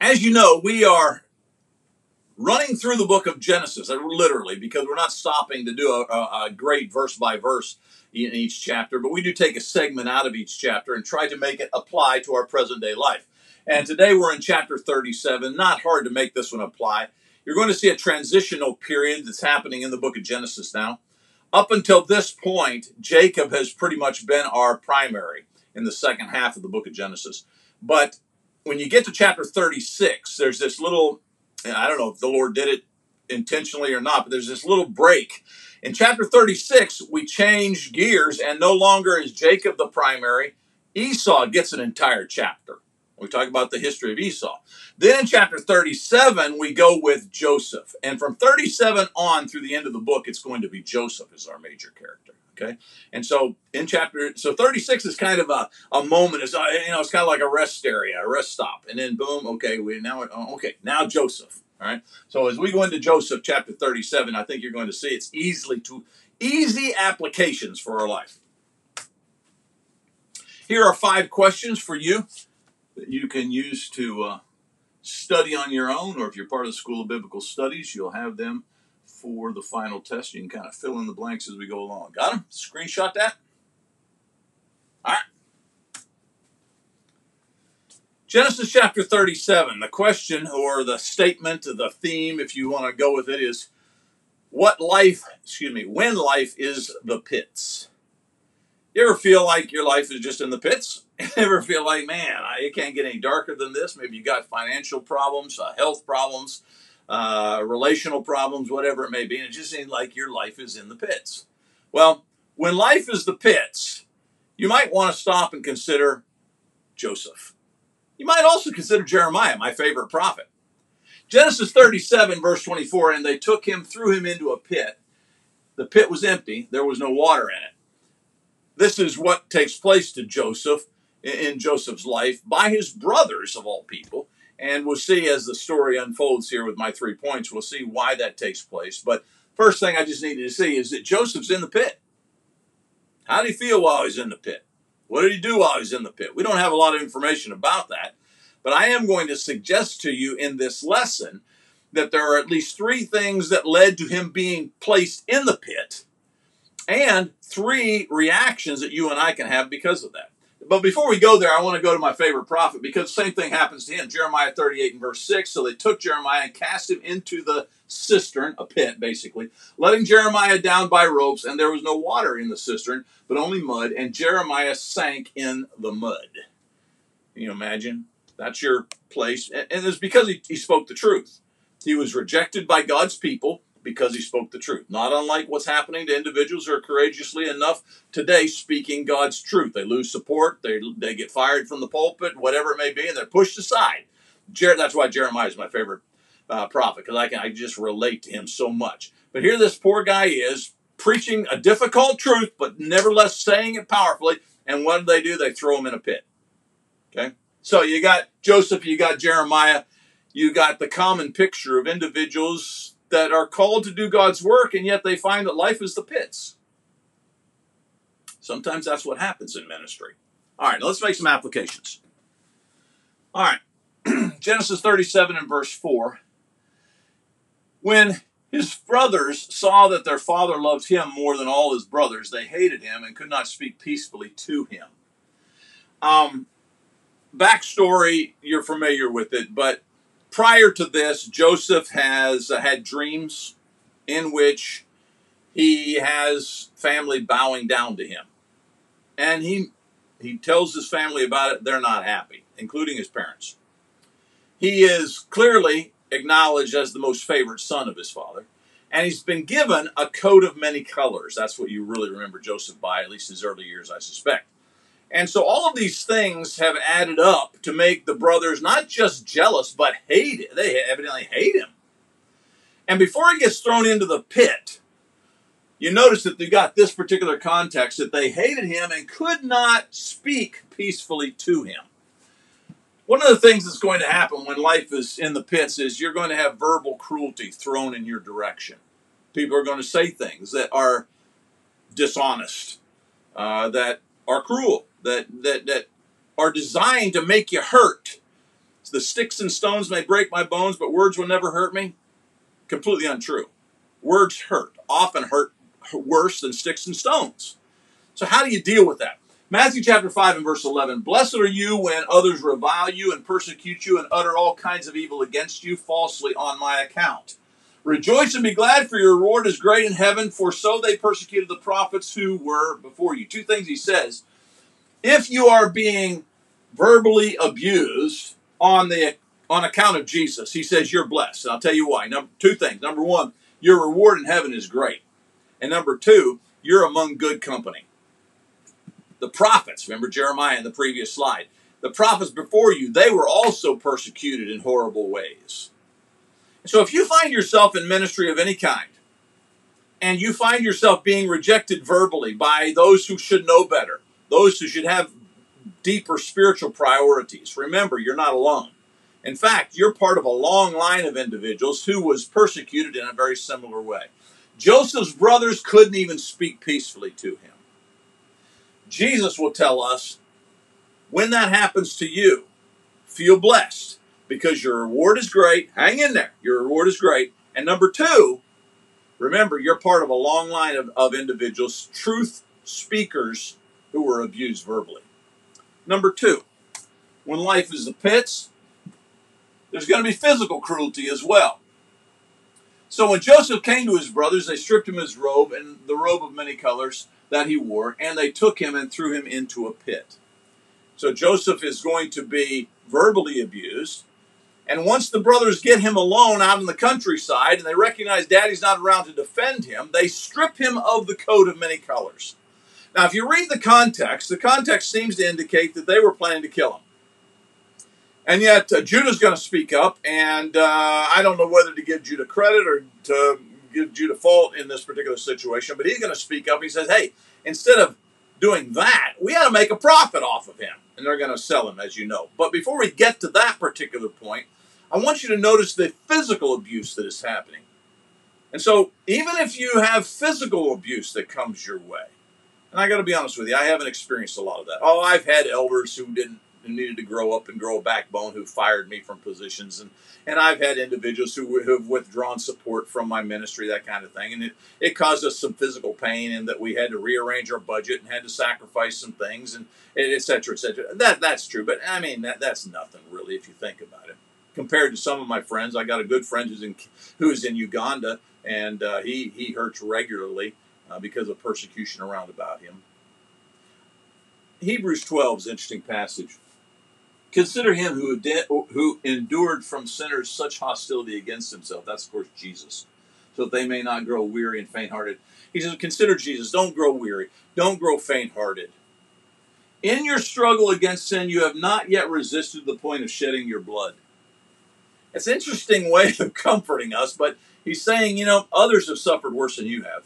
As you know, we are running through the book of Genesis, uh, literally, because we're not stopping to do a, a, great verse by verse in each chapter, but we do take a segment out of each chapter and try to make it apply to our present day life. And today we're in chapter 37. Not hard to make this one apply. You're going to see a transitional period that's happening in the book of Genesis now. Up until this point, Jacob has pretty much been our primary in the second half of the book of Genesis. But when you get to chapter 36, there's this little, I don't know if the Lord did it intentionally or not, but there's this little break. In chapter 36, we change gears, and no longer is Jacob the primary. Esau gets an entire chapter. We talk about the history of Esau. Then in chapter 37, we go with Joseph. And from 37 on through the end of the book, it's going to be Joseph as our major character. Okay. And so in chapter, so 36 is kind of a, a moment. It's, uh, you know, it's kind of like a rest area, a rest stop. And then boom, okay, we now, oh, okay, now Joseph. All right. So as we go into Joseph chapter 37, I think you're going to see it's easily to easy applications for our life. Here are five questions for you that you can use to uh, study on your own, or if you're part of the School of Biblical Studies, you'll have them for the final test. You can kind of fill in the blanks as we go along. Got them? Screenshot that? All right. Genesis chapter 37. The question or the statement, the theme, if you want to go with it, is what life, excuse me, when life is the pits. You ever feel like your life is just in the pits? Ever feel like, man, it can't get any darker than this? Maybe you've got financial problems, uh, health problems, uh, relational problems, whatever it may be, and it just seems like your life is in the pits. Well, when life is the pits, you might want to stop and consider Joseph. You might also consider Jeremiah, my favorite prophet. Genesis 37, verse 24, and they took him, threw him into a pit. The pit was empty, there was no water in it. This is what takes place to Joseph in Joseph's life by his brothers, of all people. And we'll see as the story unfolds here with my three points, we'll see why that takes place. But first thing I just needed to see is that Joseph's in the pit. How did he feel while he's in the pit? What did he do while he's in the pit? We don't have a lot of information about that. But I am going to suggest to you in this lesson that there are at least three things that led to him being placed in the pit and three reactions that you and I can have because of that. But before we go there, I want to go to my favorite prophet because the same thing happens to him. Jeremiah 38 and verse 6. So they took Jeremiah and cast him into the cistern, a pit basically, letting Jeremiah down by ropes, and there was no water in the cistern, but only mud, and Jeremiah sank in the mud. Can you imagine? That's your place. And it's because he, he spoke the truth. He was rejected by God's people because he spoke the truth. Not unlike what's happening to individuals who are courageously enough today speaking God's truth. They lose support, they, they get fired from the pulpit, whatever it may be, and they're pushed aside. Jer- that's why Jeremiah is my favorite uh, prophet because I can I just relate to him so much. But here this poor guy is preaching a difficult truth, but nevertheless saying it powerfully. And what do they do? They throw him in a pit. Okay, so you got Joseph, you got Jeremiah, you got the common picture of individuals that are called to do God's work, and yet they find that life is the pits. Sometimes that's what happens in ministry. All right, now let's make some applications. All right, Genesis 37 and verse 4. When his brothers saw that their father loved him more than all his brothers, they hated him and could not speak peacefully to him. Um, backstory, you're familiar with it, but prior to this, Joseph has uh, had dreams in which he has family bowing down to him. And he he tells his family about it, they're not happy, including his parents. He is clearly acknowledged as the most favored son of his father, and he's been given a coat of many colors. That's what you really remember Joseph by, at least his early years, I suspect. And so all of these things have added up to make the brothers not just jealous, but hate. They evidently hate him. And before he gets thrown into the pit, you notice that they got this particular context that they hated him and could not speak peacefully to him. One of the things that's going to happen when life is in the pits is you're going to have verbal cruelty thrown in your direction. People are going to say things that are dishonest, uh, that are cruel that that that are designed to make you hurt. The sticks and stones may break my bones, but words will never hurt me. Completely untrue. Words hurt, often hurt worse than sticks and stones. So, how do you deal with that? Matthew chapter 5 and verse 11 Blessed are you when others revile you and persecute you and utter all kinds of evil against you falsely on my account. Rejoice and be glad, for your reward is great in heaven, for so they persecuted the prophets who were before you. Two things he says. If you are being verbally abused on the on account of Jesus, he says you're blessed. And I'll tell you why. Number two things. Number one, your reward in heaven is great. And number two, you're among good company. The prophets, remember Jeremiah in the previous slide, the prophets before you, they were also persecuted in horrible ways. So if you find yourself in ministry of any kind, and you find yourself being rejected verbally by those who should know better, those who should have deeper spiritual priorities, remember you're not alone. In fact, you're part of a long line of individuals who was persecuted in a very similar way. Joseph's brothers couldn't even speak peacefully to him. Jesus will tell us when that happens to you, feel blessed because your reward is great. Hang in there. Your reward is great. And number two, remember, you're part of a long line of, of individuals, truth speakers who were abused verbally. Number two, when life is the pits, there's going to be physical cruelty as well. So when Joseph came to his brothers, they stripped him of his robe and the robe of many colors that he wore, and they took him and threw him into a pit. So Joseph is going to be verbally abused. And once the brothers get him alone out in the countryside and they recognize daddy's not around to defend him, they strip him of the coat of many colors. Now, if you read the context, the context seems to indicate that they were planning to kill him. And yet, uh, Judah's going to speak up, and uh, I don't know whether to give Judah credit or to give Judah fault in this particular situation, but he's going to speak up. He says, hey, instead of doing that, we ought to make a profit off of him. And they're going to sell him, as you know. But before we get to that particular point, I want you to notice the physical abuse that is happening. And so, even if you have physical abuse that comes your way, and I got to be honest with you, I haven't experienced a lot of that. Oh, I've had elders who didn't who needed to grow up and grow a backbone who fired me from positions, and and I've had individuals who have withdrawn support from my ministry, that kind of thing, and it it caused us some physical pain, and that we had to rearrange our budget and had to sacrifice some things, and et cetera, et cetera. That that's true, but I mean that that's nothing really if you think about it compared to some of my friends. I got a good friend who's in who's in Uganda, and uh, he he hurts regularly uh, because of persecution around about him. Hebrews 12 is an interesting passage. Consider him who de- who endured from sinners such hostility against himself. That's of course Jesus, so that they may not grow weary and faint-hearted. He says, "Consider Jesus. Don't grow weary. Don't grow faint-hearted." In your struggle against sin, you have not yet resisted the point of shedding your blood. It's an interesting way of comforting us, but he's saying, you know, others have suffered worse than you have.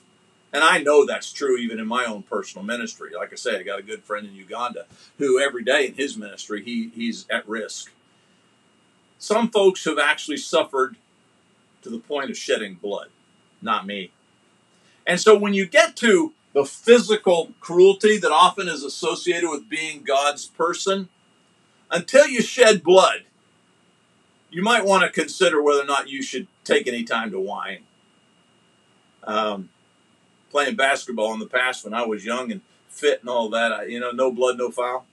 And I know that's true even in my own personal ministry. Like I say, I got a good friend in Uganda who every day in his ministry he, he's at risk. Some folks have actually suffered to the point of shedding blood, not me. And so when you get to the physical cruelty that often is associated with being God's person, until you shed blood, you might want to consider whether or not you should take any time to whine. Um, playing basketball in the past when I was young and fit and all that, I, you know, no blood, no foul.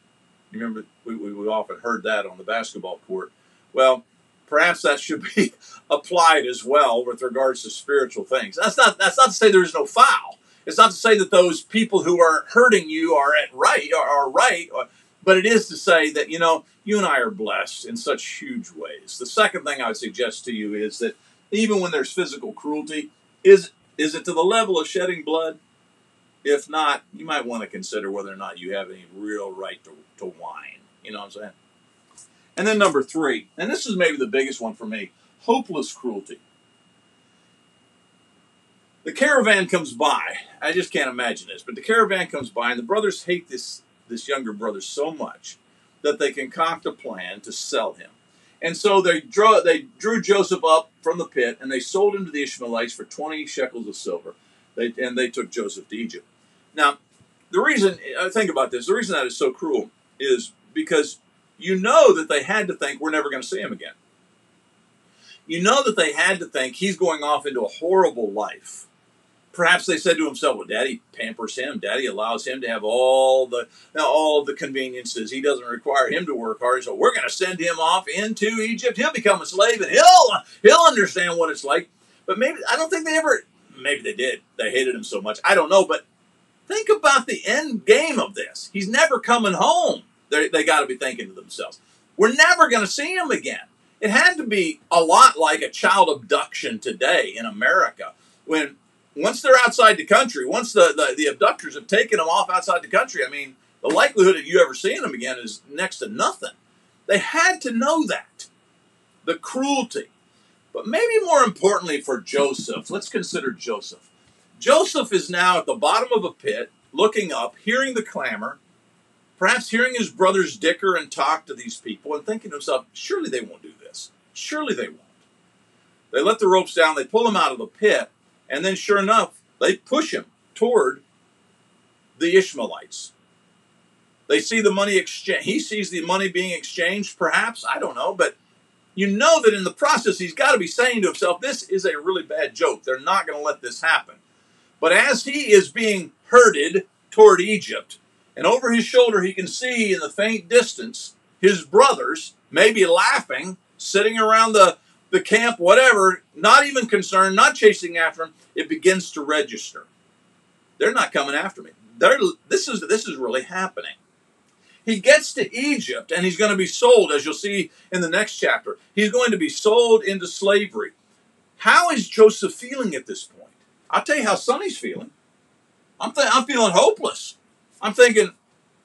You remember we, we, we often heard that on the basketball court. Well, perhaps that should be applied as well with regards to spiritual things. That's not that's not to say there is no foul. It's not to say that those people who are hurting you are at right are, are right, but it is to say that you know you and I are blessed in such huge ways. The second thing I would suggest to you is that even when there's physical cruelty, is is it to the level of shedding blood? If not, you might want to consider whether or not you have any real right to, to whine. You know what I'm saying? And then number three, and this is maybe the biggest one for me hopeless cruelty. The caravan comes by. I just can't imagine this, but the caravan comes by, and the brothers hate this, this younger brother so much that they concoct a plan to sell him. And so they drew, they drew Joseph up from the pit and they sold him to the Ishmaelites for 20 shekels of silver. They, and they took Joseph to Egypt. Now, the reason, I think about this, the reason that is so cruel is because you know that they had to think we're never going to see him again. You know that they had to think he's going off into a horrible life. Perhaps they said to himself, "Well, Daddy pampers him. Daddy allows him to have all the all the conveniences. He doesn't require him to work hard. So we're going to send him off into Egypt. He'll become a slave, and he'll he'll understand what it's like." But maybe I don't think they ever. Maybe they did. They hated him so much. I don't know. But think about the end game of this. He's never coming home. They're, they got to be thinking to themselves, "We're never going to see him again." It had to be a lot like a child abduction today in America when once they're outside the country, once the, the, the, abductors have taken them off outside the country, I mean, the likelihood of you ever seeing them again is next to nothing. They had to know that. The cruelty. But maybe more importantly for Joseph, let's consider Joseph. Joseph is now at the bottom of a pit, looking up, hearing the clamor, perhaps hearing his brothers dicker and talk to these people, and thinking to himself, surely they won't do this. Surely they won't. They let the ropes down, they pull him out of the pit, and then, sure enough, they push him toward the Ishmaelites. They see the money exchange. He sees the money being exchanged, perhaps. I don't know. But you know that in the process, he's got to be saying to himself, this is a really bad joke. They're not going to let this happen. But as he is being herded toward Egypt, and over his shoulder, he can see in the faint distance his brothers, maybe laughing, sitting around the, the camp, whatever, not even concerned, not chasing after him, it begins to register. They're not coming after me. They're, this is this is really happening. He gets to Egypt and he's going to be sold, as you'll see in the next chapter. He's going to be sold into slavery. How is Joseph feeling at this point? I'll tell you how Sonny's feeling. I'm, th- I'm feeling hopeless. I'm thinking,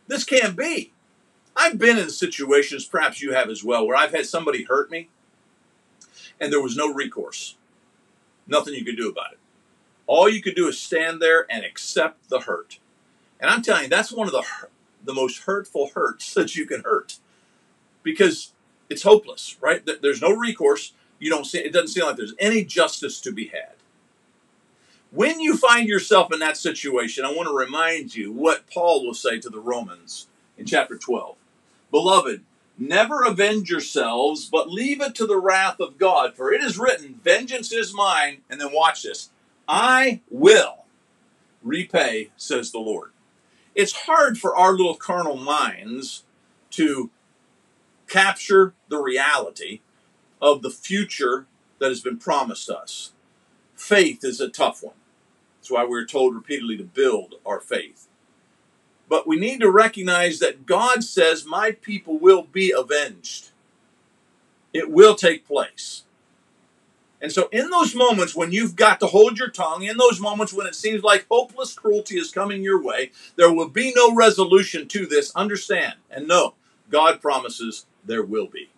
this can't be. I've been in situations, perhaps you have as well, where I've had somebody hurt me and there was no recourse. Nothing you could do about it. All you could do is stand there and accept the hurt. And I'm telling you, that's one of the the most hurtful hurts that you can hurt because it's hopeless, right? There's no recourse. You don't see it doesn't seem like there's any justice to be had. When you find yourself in that situation, I want to remind you what Paul will say to the Romans in chapter 12. Beloved, Never avenge yourselves, but leave it to the wrath of God. For it is written, Vengeance is mine. And then watch this I will repay, says the Lord. It's hard for our little carnal minds to capture the reality of the future that has been promised us. Faith is a tough one. That's why we're told repeatedly to build our faith. But we need to recognize that God says, My people will be avenged. It will take place. And so, in those moments when you've got to hold your tongue, in those moments when it seems like hopeless cruelty is coming your way, there will be no resolution to this. Understand and know God promises there will be.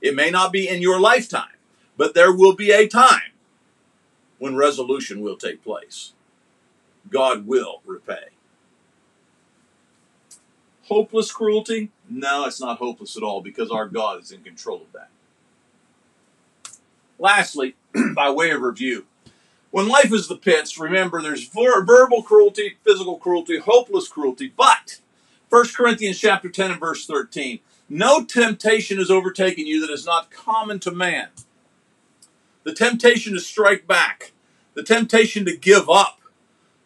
It may not be in your lifetime, but there will be a time when resolution will take place. God will repay. Hopeless cruelty? No, it's not hopeless at all because our God is in control of that. Lastly, by way of review, when life is the pits, remember there's verbal cruelty, physical cruelty, hopeless cruelty, but 1 Corinthians chapter 10 and verse 13, no temptation has overtaken you that is not common to man. The temptation to strike back, the temptation to give up,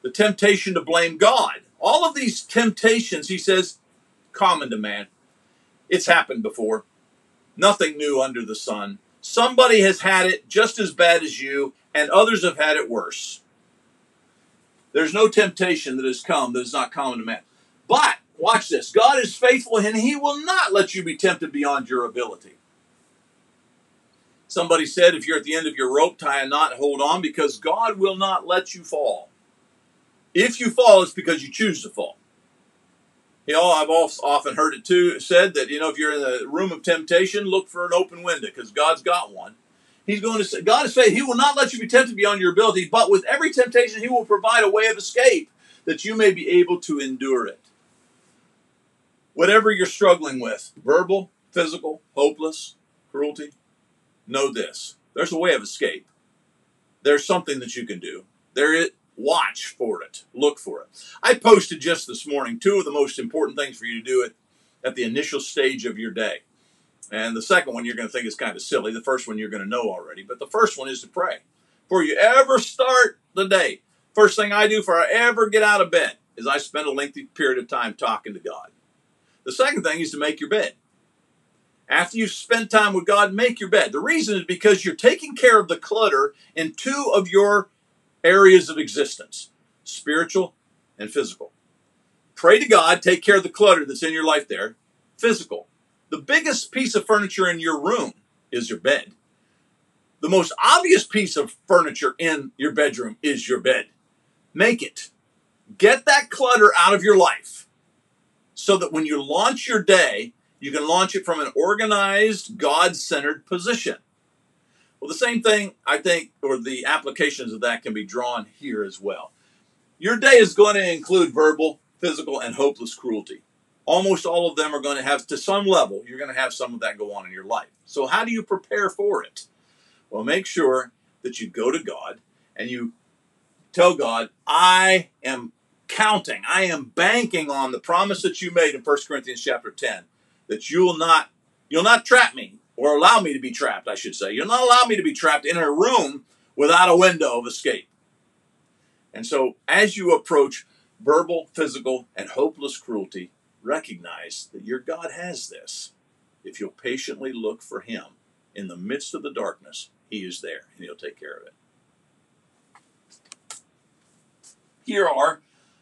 the temptation to blame God. All of these temptations, he says, common to man. It's happened before. Nothing new under the sun. Somebody has had it just as bad as you, and others have had it worse. There's no temptation that has come that is not common to man. But, watch this God is faithful, and He will not let you be tempted beyond your ability. Somebody said, if you're at the end of your rope, tie a knot hold on because God will not let you fall. If you fall, it's because you choose to fall. You know, I've often heard it too said that, you know, if you're in the room of temptation, look for an open window because God's got one. He's going to say, God is faithful. He will not let you be tempted beyond your ability, but with every temptation, He will provide a way of escape that you may be able to endure it. Whatever you're struggling with, verbal, physical, hopeless, cruelty, know this there's a way of escape. There's something that you can do. There is, Watch for it. Look for it. I posted just this morning two of the most important things for you to do it at the initial stage of your day. And the second one you're going to think is kind of silly. The first one you're going to know already. But the first one is to pray. Before you ever start the day, first thing I do before I ever get out of bed is I spend a lengthy period of time talking to God. The second thing is to make your bed. After you've spent time with God, make your bed. The reason is because you're taking care of the clutter in two of your areas of existence spiritual and physical. Pray to God, take care of the clutter that's in your life there. Physical. The biggest piece of furniture in your room is your bed. The most obvious piece of furniture in your bedroom is your bed. Make it. Get that clutter out of your life so that when you launch your day, you can launch it from an organized, God centered position. Well, the same thing, I think, or the applications of that can be drawn here as well. Your day is going to include verbal, physical, and hopeless cruelty. Almost all of them are going to have, to some level, you're going to have some of that go on in your life. So, how do you prepare for it? Well, make sure that you go to God and you tell God, I am counting, I am banking on the promise that you made in 1 Corinthians chapter 10 that you will not you'll not trap me or allow me to be trapped, I should say. You'll not allow me to be trapped in a room without a window of escape. And so as you approach verbal, physical, and hopeless cruelty, recognize that your God has this. If you'll patiently look for him in the midst of the darkness, he is there and he'll take care of it. Here are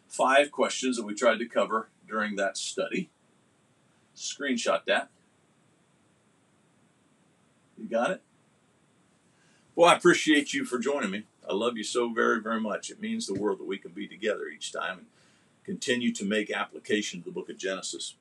five questions that we tried to cover during that study. Screenshot that. You got it? Well, I appreciate you for joining me. I love you so very, very much. It means the world that we can be together each time and continue to make application of the book of Genesis.